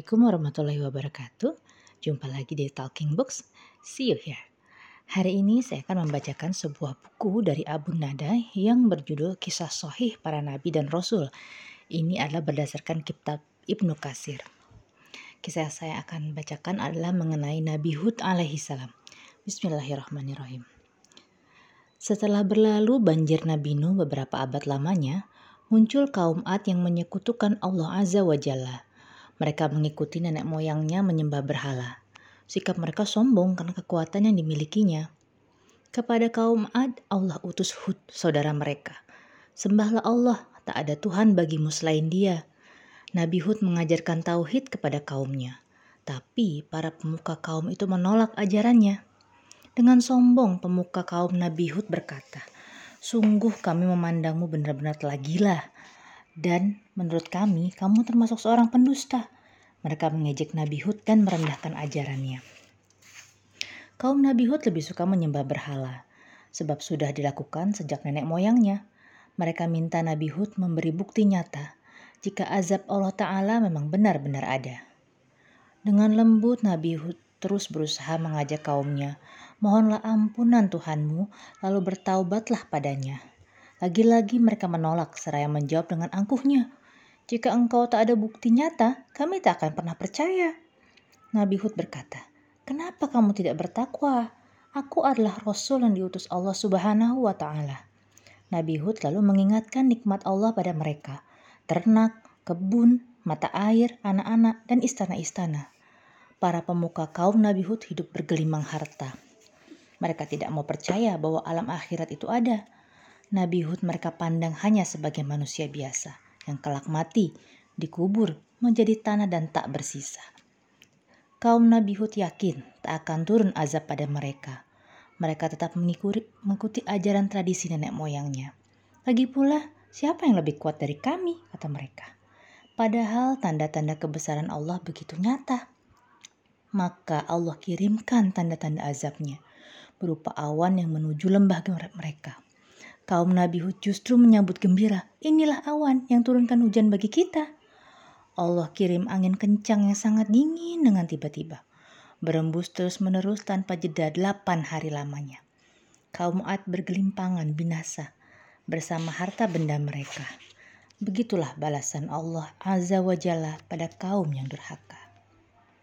Assalamualaikum warahmatullahi wabarakatuh. Jumpa lagi di Talking Books. See you here. Hari ini saya akan membacakan sebuah buku dari Abu Nada yang berjudul Kisah Sohih Para Nabi dan Rasul. Ini adalah berdasarkan kitab Ibnu Kasir. Kisah saya akan bacakan adalah mengenai Nabi Hud alaihi salam. Bismillahirrahmanirrahim. Setelah berlalu banjir Nabi Nuh beberapa abad lamanya, muncul kaum Ad yang menyekutukan Allah Azza wa Jalla mereka mengikuti nenek moyangnya menyembah berhala. Sikap mereka sombong karena kekuatan yang dimilikinya. Kepada kaum Ad, Allah utus Hud, saudara mereka. Sembahlah Allah, tak ada Tuhan bagimu selain dia. Nabi Hud mengajarkan tauhid kepada kaumnya. Tapi para pemuka kaum itu menolak ajarannya. Dengan sombong pemuka kaum Nabi Hud berkata, Sungguh kami memandangmu benar-benar telah gila. Dan menurut kami, kamu termasuk seorang pendusta. Mereka mengejek Nabi Hud dan merendahkan ajarannya. Kaum Nabi Hud lebih suka menyembah berhala, sebab sudah dilakukan sejak nenek moyangnya. Mereka minta Nabi Hud memberi bukti nyata jika azab Allah Ta'ala memang benar-benar ada. Dengan lembut Nabi Hud terus berusaha mengajak kaumnya, mohonlah ampunan Tuhanmu, lalu bertaubatlah padanya. Lagi-lagi mereka menolak seraya menjawab dengan angkuhnya. Jika engkau tak ada bukti nyata, kami tak akan pernah percaya. Nabi Hud berkata, Kenapa kamu tidak bertakwa? Aku adalah Rasul yang diutus Allah subhanahu wa ta'ala. Nabi Hud lalu mengingatkan nikmat Allah pada mereka. Ternak, kebun, mata air, anak-anak, dan istana-istana. Para pemuka kaum Nabi Hud hidup bergelimang harta. Mereka tidak mau percaya bahwa alam akhirat itu ada Nabi Hud mereka pandang hanya sebagai manusia biasa yang kelak mati, dikubur, menjadi tanah dan tak bersisa. Kaum Nabi Hud yakin tak akan turun azab pada mereka. Mereka tetap mengikuti, ajaran tradisi nenek moyangnya. Lagi pula, siapa yang lebih kuat dari kami, kata mereka. Padahal tanda-tanda kebesaran Allah begitu nyata. Maka Allah kirimkan tanda-tanda azabnya berupa awan yang menuju lembah mereka Kaum Nabi Hud justru menyambut gembira. Inilah awan yang turunkan hujan bagi kita. Allah kirim angin kencang yang sangat dingin dengan tiba-tiba. Berembus terus-menerus tanpa jeda delapan hari lamanya. Kaum Ad bergelimpangan binasa bersama harta benda mereka. Begitulah balasan Allah Azza wa Jalla pada kaum yang durhaka.